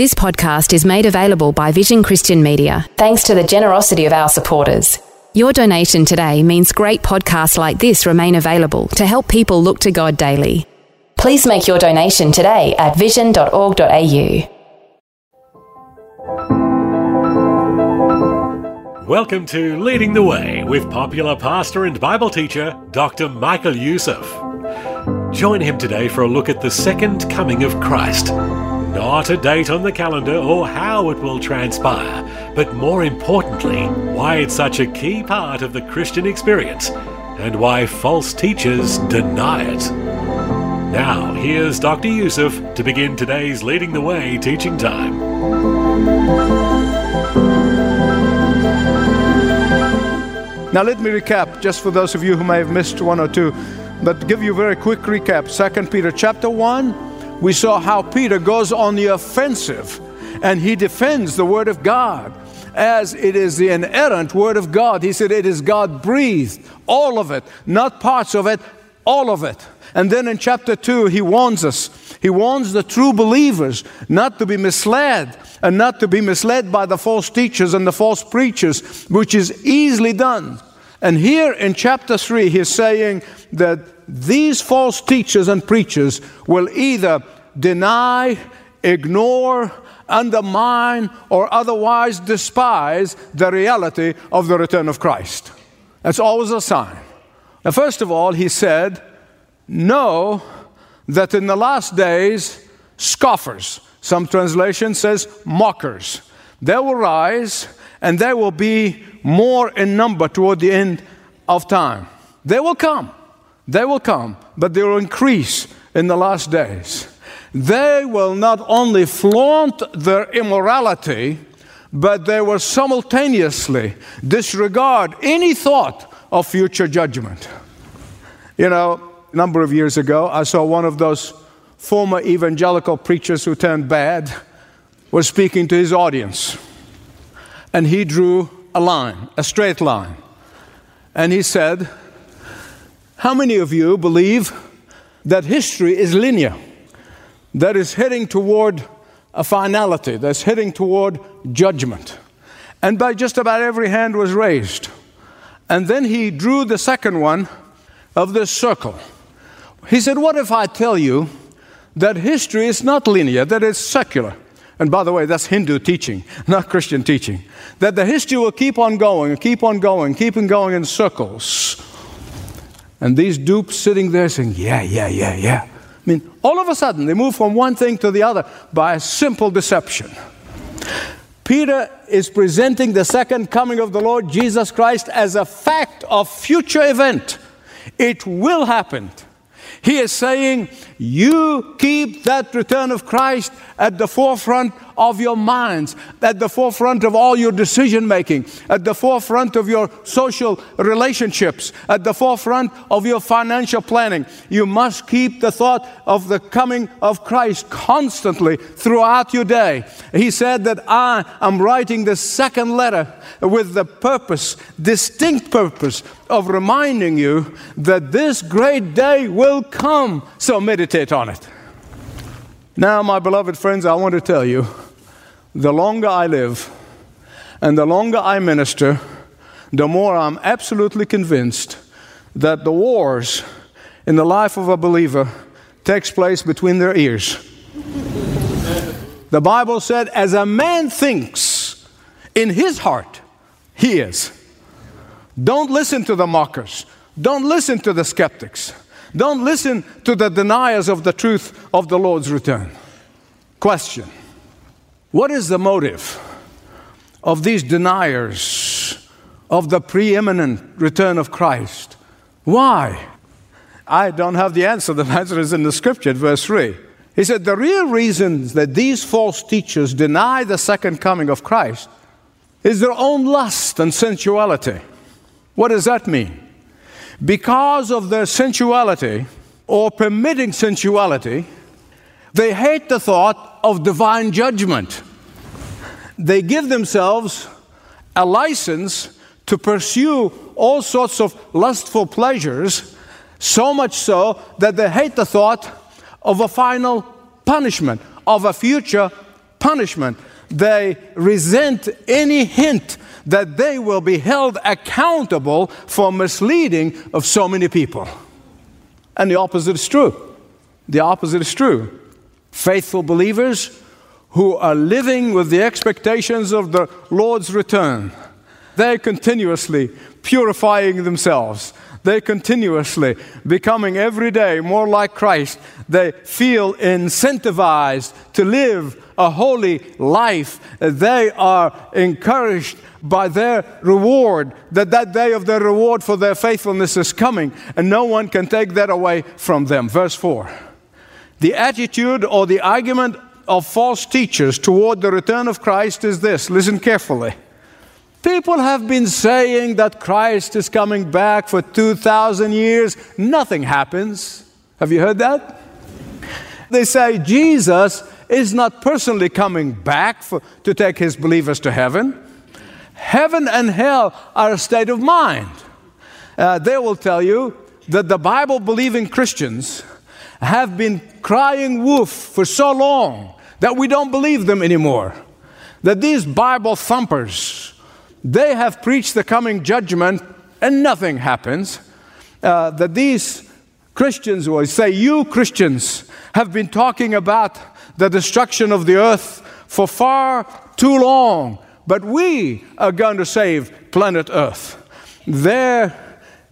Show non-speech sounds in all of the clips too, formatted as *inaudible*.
This podcast is made available by Vision Christian Media thanks to the generosity of our supporters. Your donation today means great podcasts like this remain available to help people look to God daily. Please make your donation today at vision.org.au. Welcome to Leading the Way with popular pastor and Bible teacher Dr. Michael Youssef. Join him today for a look at the second coming of Christ not a date on the calendar or how it will transpire, but more importantly, why it's such a key part of the Christian experience and why false teachers deny it. Now, here's Dr. Youssef to begin today's Leading the Way teaching time. Now, let me recap, just for those of you who may have missed one or two, but give you a very quick recap. 2 Peter chapter 1 we saw how Peter goes on the offensive and he defends the Word of God as it is the inerrant Word of God. He said it is God breathed, all of it, not parts of it, all of it. And then in chapter 2, he warns us. He warns the true believers not to be misled and not to be misled by the false teachers and the false preachers, which is easily done. And here in chapter 3, he's saying that these false teachers and preachers will either deny, ignore, undermine, or otherwise despise the reality of the return of Christ. That's always a sign. Now, first of all, he said, Know that in the last days, scoffers, some translation says mockers, they will rise and they will be more in number toward the end of time. They will come. They will come, but they will increase in the last days. They will not only flaunt their immorality, but they will simultaneously disregard any thought of future judgment. You know, a number of years ago, I saw one of those former evangelical preachers who turned bad was speaking to his audience. And he drew a line, a straight line. And he said, how many of you believe that history is linear, that is heading toward a finality, that's heading toward judgment? And by just about every hand was raised. And then he drew the second one of this circle. He said, What if I tell you that history is not linear, that it's secular? And by the way, that's Hindu teaching, not Christian teaching. That the history will keep on going, keep on going, keep on going in circles. And these dupes sitting there saying, Yeah, yeah, yeah, yeah. I mean, all of a sudden, they move from one thing to the other by a simple deception. Peter is presenting the second coming of the Lord Jesus Christ as a fact of future event. It will happen. He is saying, You keep that return of Christ at the forefront of your minds, at the forefront of all your decision making, at the forefront of your social relationships, at the forefront of your financial planning. You must keep the thought of the coming of Christ constantly throughout your day. He said that I am writing the second letter with the purpose, distinct purpose, of reminding you that this great day will come. So meditate on it. Now, my beloved friends, I want to tell you the longer I live and the longer I minister, the more I'm absolutely convinced that the wars in the life of a believer takes place between their ears. The Bible said, as a man thinks in his heart, he is. Don't listen to the mockers. Don't listen to the skeptics. Don't listen to the deniers of the truth of the Lord's return. Question What is the motive of these deniers of the preeminent return of Christ? Why? I don't have the answer. The answer is in the scripture, verse 3. He said, The real reasons that these false teachers deny the second coming of Christ is their own lust and sensuality. What does that mean? Because of their sensuality or permitting sensuality, they hate the thought of divine judgment. They give themselves a license to pursue all sorts of lustful pleasures, so much so that they hate the thought of a final punishment, of a future punishment. They resent any hint that they will be held accountable for misleading of so many people. And the opposite is true. The opposite is true. Faithful believers who are living with the expectations of the Lord's return, they're continuously purifying themselves. They're continuously becoming every day more like Christ. They feel incentivized to live a holy life. They are encouraged by their reward, that that day of their reward for their faithfulness is coming, and no one can take that away from them. Verse 4. The attitude or the argument of false teachers toward the return of Christ is this listen carefully. People have been saying that Christ is coming back for 2,000 years. Nothing happens. Have you heard that? They say Jesus is not personally coming back for, to take his believers to heaven. Heaven and hell are a state of mind. Uh, they will tell you that the Bible believing Christians have been crying wolf for so long that we don't believe them anymore. That these Bible thumpers, they have preached the coming judgment and nothing happens. Uh, that these Christians, or say you Christians, have been talking about the destruction of the earth for far too long but we are going to save planet Earth. There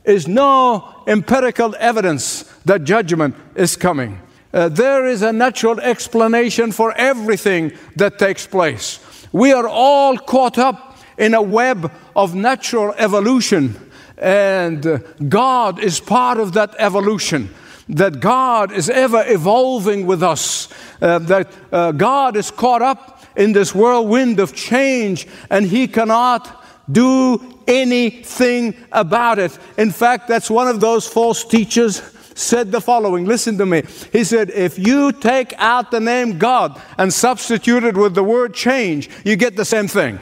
is no empirical evidence that judgment is coming. Uh, there is a natural explanation for everything that takes place. We are all caught up in a web of natural evolution, and God is part of that evolution. That God is ever evolving with us, uh, that uh, God is caught up in this whirlwind of change, and he cannot do anything about it. In fact, that's one of those false teachers said the following listen to me. He said, If you take out the name God and substitute it with the word change, you get the same thing.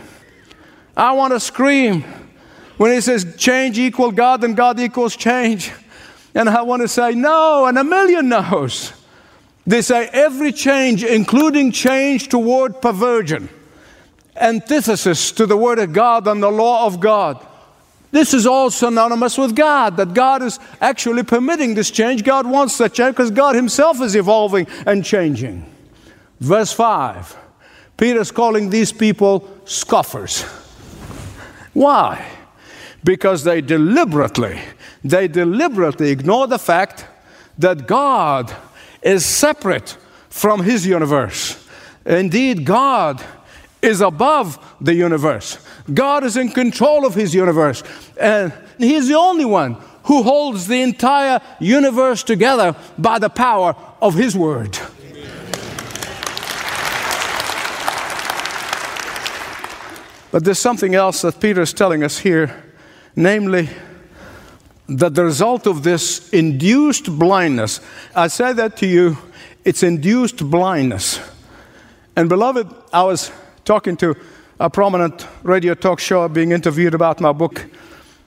I want to scream when he says change equal God and God equals change. And I want to say no, and a million no's. They say every change, including change toward perversion, antithesis to the Word of God and the law of God. This is all synonymous with God, that God is actually permitting this change. God wants that change because God Himself is evolving and changing. Verse 5 Peter's calling these people scoffers. Why? Because they deliberately, they deliberately ignore the fact that God is separate from his universe. Indeed, God is above the universe. God is in control of his universe. And he is the only one who holds the entire universe together by the power of his word. But there's something else that Peter is telling us here, namely, that the result of this induced blindness, I say that to you, it's induced blindness. And beloved, I was talking to a prominent radio talk show being interviewed about my book.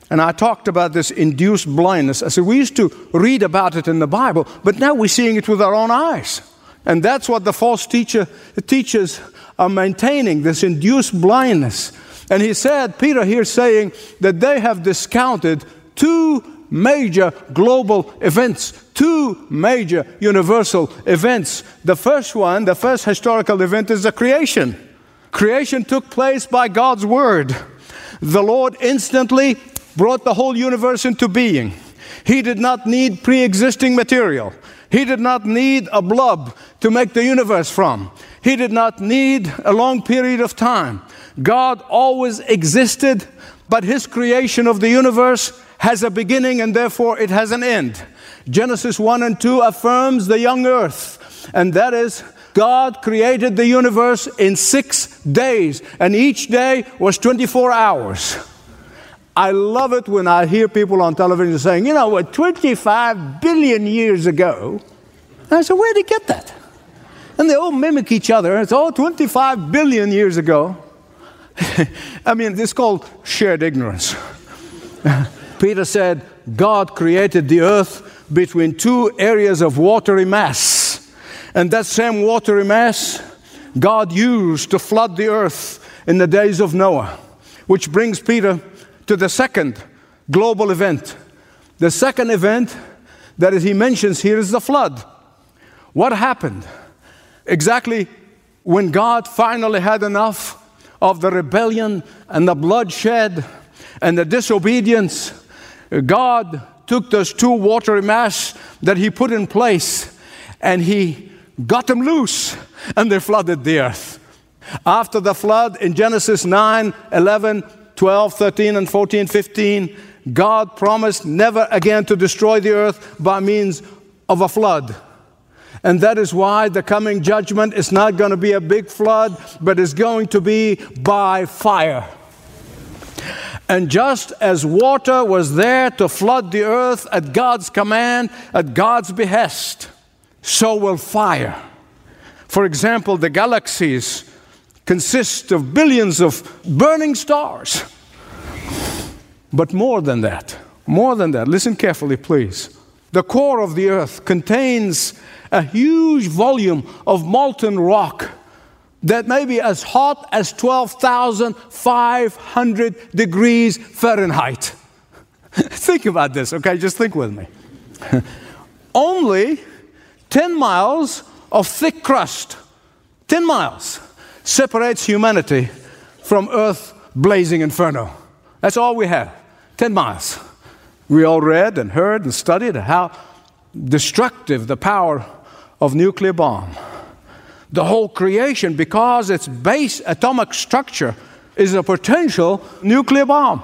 And I talked about this induced blindness. I said, we used to read about it in the Bible, but now we're seeing it with our own eyes. And that's what the false teacher, the teachers are maintaining this induced blindness. And he said, Peter here saying that they have discounted two major global events, two major universal events. The first one, the first historical event is the creation. Creation took place by God's word. The Lord instantly brought the whole universe into being. He did not need pre existing material. He did not need a blob to make the universe from. He did not need a long period of time. God always existed, but His creation of the universe has a beginning and therefore it has an end. Genesis 1 and 2 affirms the young earth, and that is God created the universe in six days, and each day was 24 hours. I love it when I hear people on television saying, you know what, 25 billion years ago. And I said, where'd he get that? And they all mimic each other. It's all 25 billion years ago. *laughs* I mean, this is called shared ignorance. *laughs* Peter said, God created the earth between two areas of watery mass. And that same watery mass God used to flood the earth in the days of Noah. Which brings Peter to the second global event. The second event that he mentions here is the flood. What happened? Exactly when God finally had enough of the rebellion and the bloodshed and the disobedience, God took those two watery mass that He put in place and He got them loose and they flooded the earth. After the flood in Genesis 9, 11, 12, 13, and 14, 15, God promised never again to destroy the earth by means of a flood. And that is why the coming judgment is not going to be a big flood, but is going to be by fire. And just as water was there to flood the earth at God's command, at God's behest, so will fire. For example, the galaxies consist of billions of burning stars. But more than that, more than that, listen carefully, please. The core of the earth contains a huge volume of molten rock that may be as hot as 12,500 degrees Fahrenheit. *laughs* think about this, okay? Just think with me. *laughs* Only 10 miles of thick crust, 10 miles, separates humanity from Earth's blazing inferno. That's all we have 10 miles. We all read and heard and studied how destructive the power of nuclear bomb. The whole creation, because its base atomic structure is a potential nuclear bomb.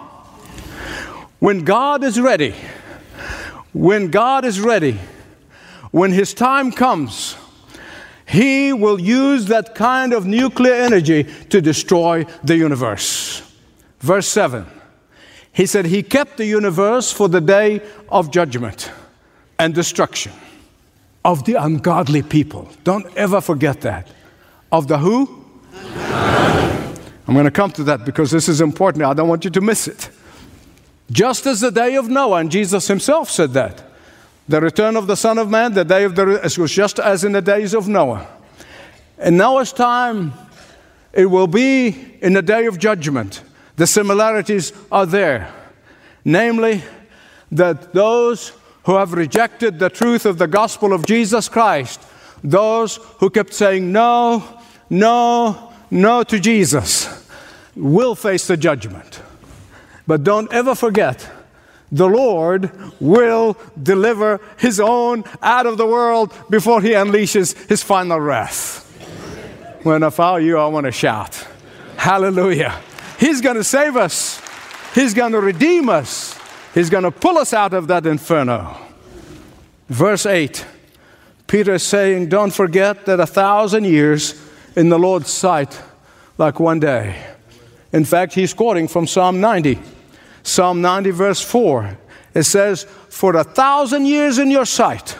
When God is ready, when God is ready, when His time comes, He will use that kind of nuclear energy to destroy the universe. Verse 7 He said, He kept the universe for the day of judgment and destruction of the ungodly people. Don't ever forget that. Of the who? I'm going to come to that because this is important. I don't want you to miss it. Just as the day of Noah, and Jesus himself said that. The return of the Son of Man, the day of the it was just as in the days of Noah. In Noah's time, it will be in the day of judgment. The similarities are there. Namely, that those who have rejected the truth of the gospel of Jesus Christ, those who kept saying no, no, no to Jesus, will face the judgment. But don't ever forget, the Lord will deliver His own out of the world before He unleashes His final wrath. When I follow you, I want to shout, Hallelujah. He's going to save us, He's going to redeem us. He's going to pull us out of that inferno. Verse 8, Peter is saying, Don't forget that a thousand years in the Lord's sight, like one day. In fact, he's quoting from Psalm 90. Psalm 90, verse 4. It says, For a thousand years in your sight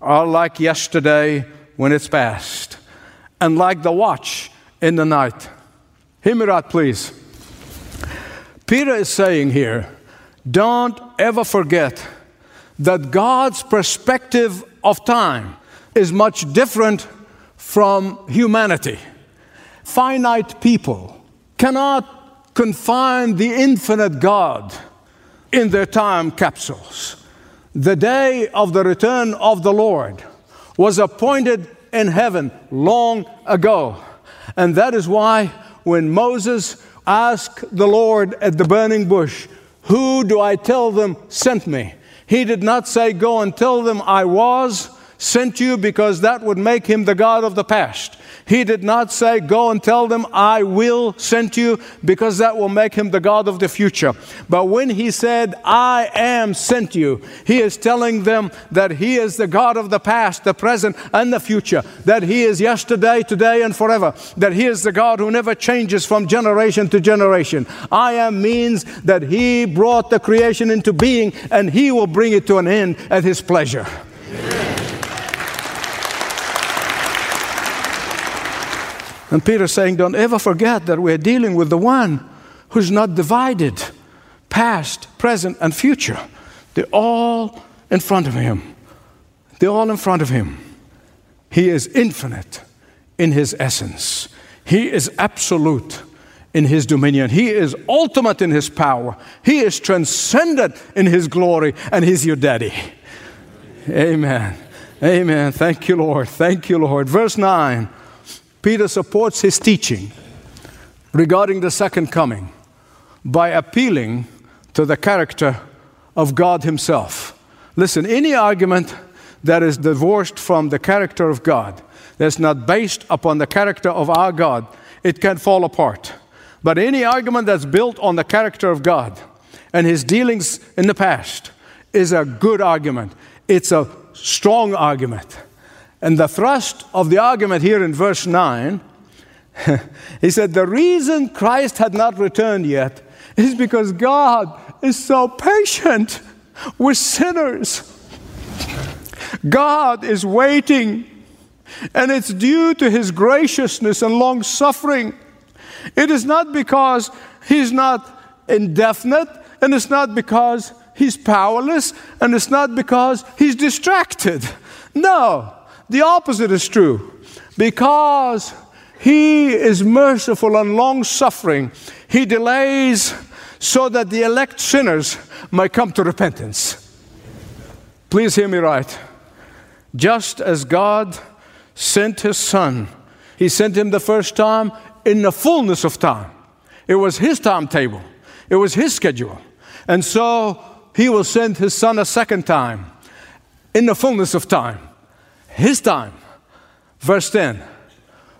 are like yesterday when it's past, and like the watch in the night. Hear me right, please. Peter is saying here, don't ever forget that God's perspective of time is much different from humanity. Finite people cannot confine the infinite God in their time capsules. The day of the return of the Lord was appointed in heaven long ago. And that is why when Moses asked the Lord at the burning bush, Who do I tell them sent me? He did not say, Go and tell them I was. Sent you because that would make him the God of the past. He did not say, Go and tell them, I will send you, because that will make him the God of the future. But when he said, I am sent you, he is telling them that he is the God of the past, the present, and the future. That he is yesterday, today, and forever. That he is the God who never changes from generation to generation. I am means that he brought the creation into being, and he will bring it to an end at his pleasure. And Peter's saying, Don't ever forget that we're dealing with the one who's not divided past, present, and future. They're all in front of him. They're all in front of him. He is infinite in his essence, he is absolute in his dominion, he is ultimate in his power, he is transcendent in his glory, and he's your daddy. Amen. Amen. Thank you, Lord. Thank you, Lord. Verse 9. Peter supports his teaching regarding the second coming by appealing to the character of God Himself. Listen, any argument that is divorced from the character of God, that's not based upon the character of our God, it can fall apart. But any argument that's built on the character of God and His dealings in the past is a good argument. It's a strong argument. And the thrust of the argument here in verse 9, *laughs* he said, The reason Christ had not returned yet is because God is so patient with sinners. God is waiting, and it's due to his graciousness and long suffering. It is not because he's not indefinite, and it's not because he's powerless, and it's not because he's distracted. No, the opposite is true. Because he is merciful and long suffering, he delays so that the elect sinners might come to repentance. Please hear me right. Just as God sent his son, he sent him the first time in the fullness of time. It was his timetable, it was his schedule. And so he will send his son a second time in the fullness of time his time. Verse 10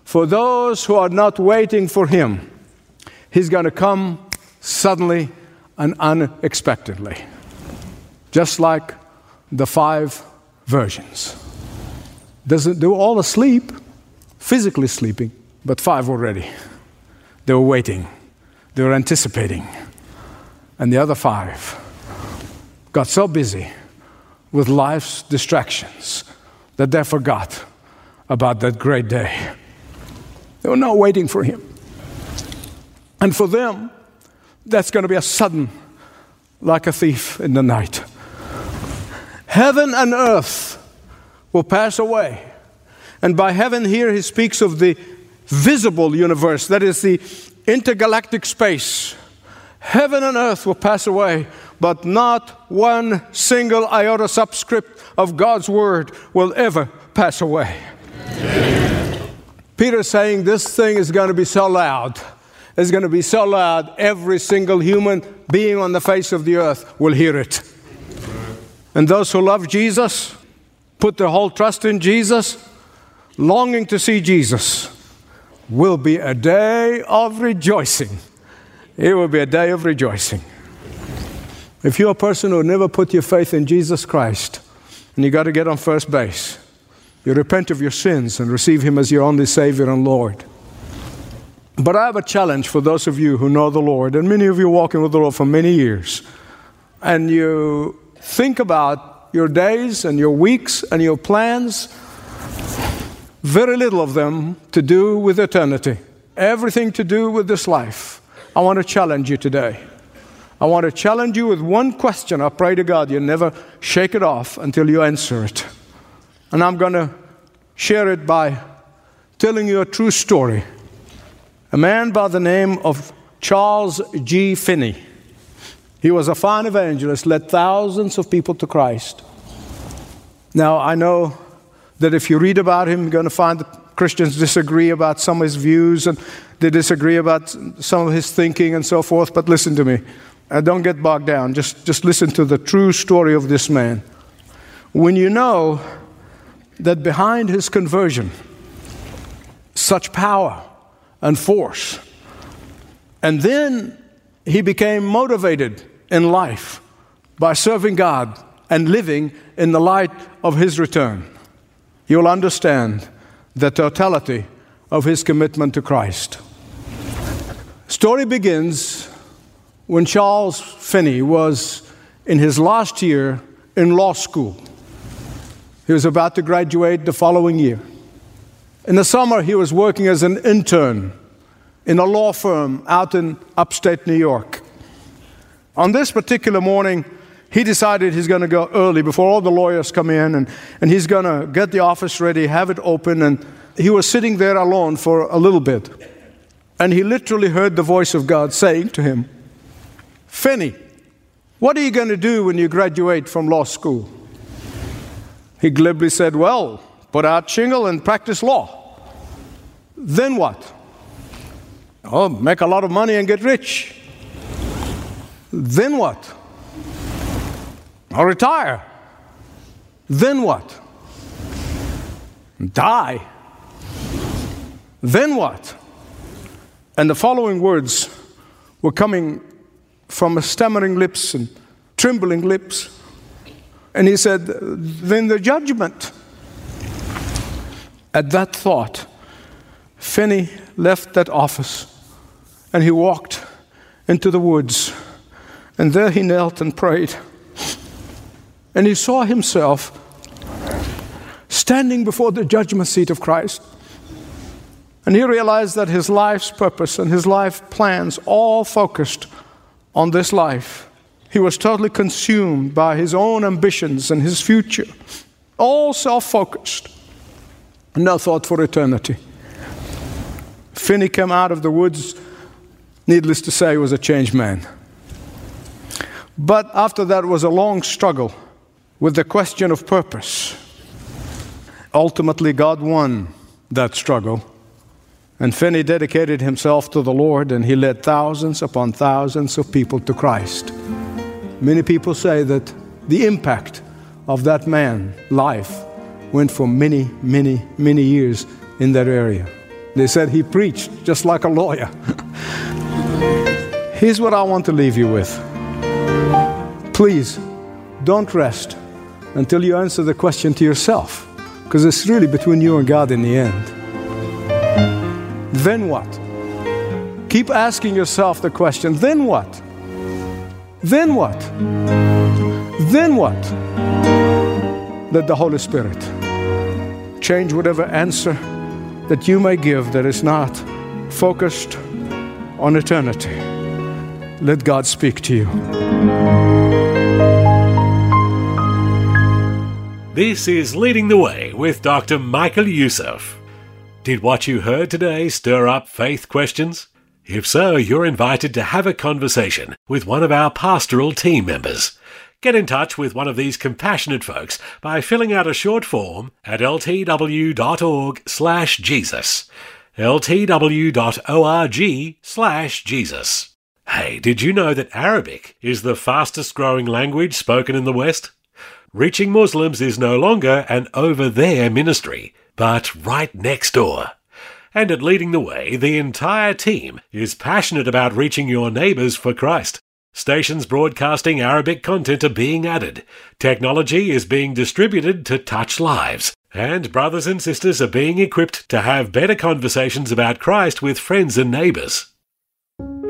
For those who are not waiting for him, he's going to come suddenly and unexpectedly, just like the five virgins. Doesn't do all asleep, physically sleeping, but five already. They were waiting, they were anticipating. And the other five got so busy with life's distractions that they forgot about that great day. They were not waiting for him. And for them, that's going to be a sudden, like a thief in the night. Heaven and earth will pass away. And by heaven, here he speaks of the visible universe, that is the intergalactic space. Heaven and earth will pass away, but not one single iota subscript of God's word will ever pass away. Peter's saying this thing is going to be so loud. It's going to be so loud, every single human being on the face of the earth will hear it. And those who love Jesus, put their whole trust in Jesus, longing to see Jesus, will be a day of rejoicing. It will be a day of rejoicing. If you're a person who never put your faith in Jesus Christ, and you got to get on first base, you repent of your sins and receive Him as your only Savior and Lord. But I have a challenge for those of you who know the Lord, and many of you walking with the Lord for many years, and you think about your days and your weeks and your plans, very little of them to do with eternity, everything to do with this life. I want to challenge you today. I want to challenge you with one question. I pray to God you never shake it off until you answer it. And I'm going to share it by telling you a true story. A man by the name of Charles G. Finney. He was a fine evangelist, led thousands of people to Christ. Now, I know that if you read about him, you're going to find that Christians disagree about some of his views and they disagree about some of his thinking and so forth, but listen to me. Uh, don't get bogged down. Just, just listen to the true story of this man. When you know that behind his conversion, such power and force. And then he became motivated in life by serving God and living in the light of his return. You'll understand the totality of his commitment to Christ. Story begins when Charles Finney was in his last year in law school. He was about to graduate the following year. In the summer, he was working as an intern in a law firm out in upstate New York. On this particular morning, he decided he's going to go early before all the lawyers come in and, and he's going to get the office ready, have it open. And he was sitting there alone for a little bit. And he literally heard the voice of God saying to him, Finney, what are you going to do when you graduate from law school? He glibly said, Well, put out shingle and practice law. Then what? Oh, make a lot of money and get rich. Then what? I'll retire. Then what? Die. Then what? And the following words were coming from a stammering lips and trembling lips. And he said, Then the judgment. At that thought, Finney left that office and he walked into the woods. And there he knelt and prayed. And he saw himself standing before the judgment seat of Christ. And he realized that his life's purpose and his life plans all focused on this life. He was totally consumed by his own ambitions and his future, all self focused, no thought for eternity. Finney came out of the woods, needless to say, was a changed man. But after that was a long struggle with the question of purpose. Ultimately, God won that struggle and Finney dedicated himself to the Lord and he led thousands upon thousands of people to Christ. Many people say that the impact of that man' life went for many, many, many years in that area. They said he preached just like a lawyer. *laughs* Here's what I want to leave you with. Please don't rest until you answer the question to yourself, because it's really between you and God in the end. Then what? Keep asking yourself the question then what? Then what? Then what? Let the Holy Spirit change whatever answer that you may give that is not focused on eternity. Let God speak to you. This is Leading the Way with Dr. Michael Youssef. Did what you heard today stir up faith questions? If so, you're invited to have a conversation with one of our pastoral team members. Get in touch with one of these compassionate folks by filling out a short form at ltw.org/jesus. ltw.org/jesus. Hey, did you know that Arabic is the fastest growing language spoken in the West? Reaching Muslims is no longer an over there ministry but right next door. And at Leading the Way, the entire team is passionate about reaching your neighbours for Christ. Stations broadcasting Arabic content are being added, technology is being distributed to touch lives, and brothers and sisters are being equipped to have better conversations about Christ with friends and neighbours.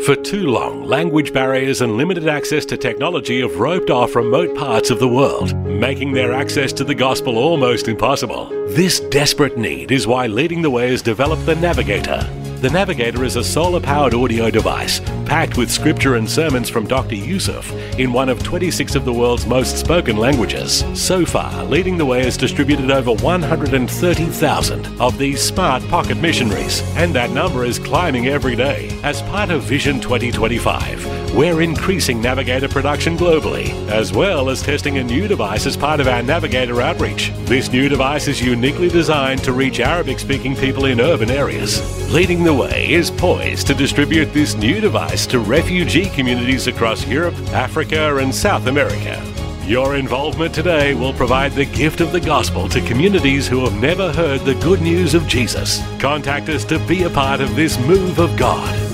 For too long, language barriers and limited access to technology have roped off remote parts of the world, making their access to the gospel almost impossible. This desperate need is why Leading the Way has developed the Navigator. The Navigator is a solar powered audio device packed with scripture and sermons from Dr. Youssef in one of 26 of the world's most spoken languages. So far, Leading the Way has distributed over 130,000 of these smart pocket missionaries, and that number is climbing every day. As part of Vision 2025, we're increasing Navigator production globally, as well as testing a new device as part of our Navigator outreach. This new device is uniquely designed to reach Arabic speaking people in urban areas. Leading the Way is poised to distribute this new device to refugee communities across Europe, Africa, and South America. Your involvement today will provide the gift of the gospel to communities who have never heard the good news of Jesus. Contact us to be a part of this move of God.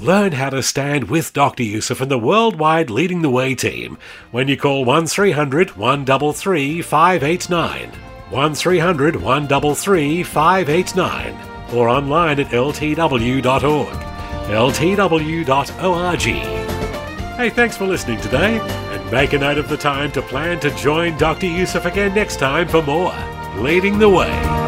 Learn how to stand with Dr. Youssef and the worldwide Leading the Way team when you call 1300 133 589, 1300 133 589, or online at ltw.org, ltw.org. Hey, thanks for listening today, and make a note of the time to plan to join Dr. Youssef again next time for more Leading the Way.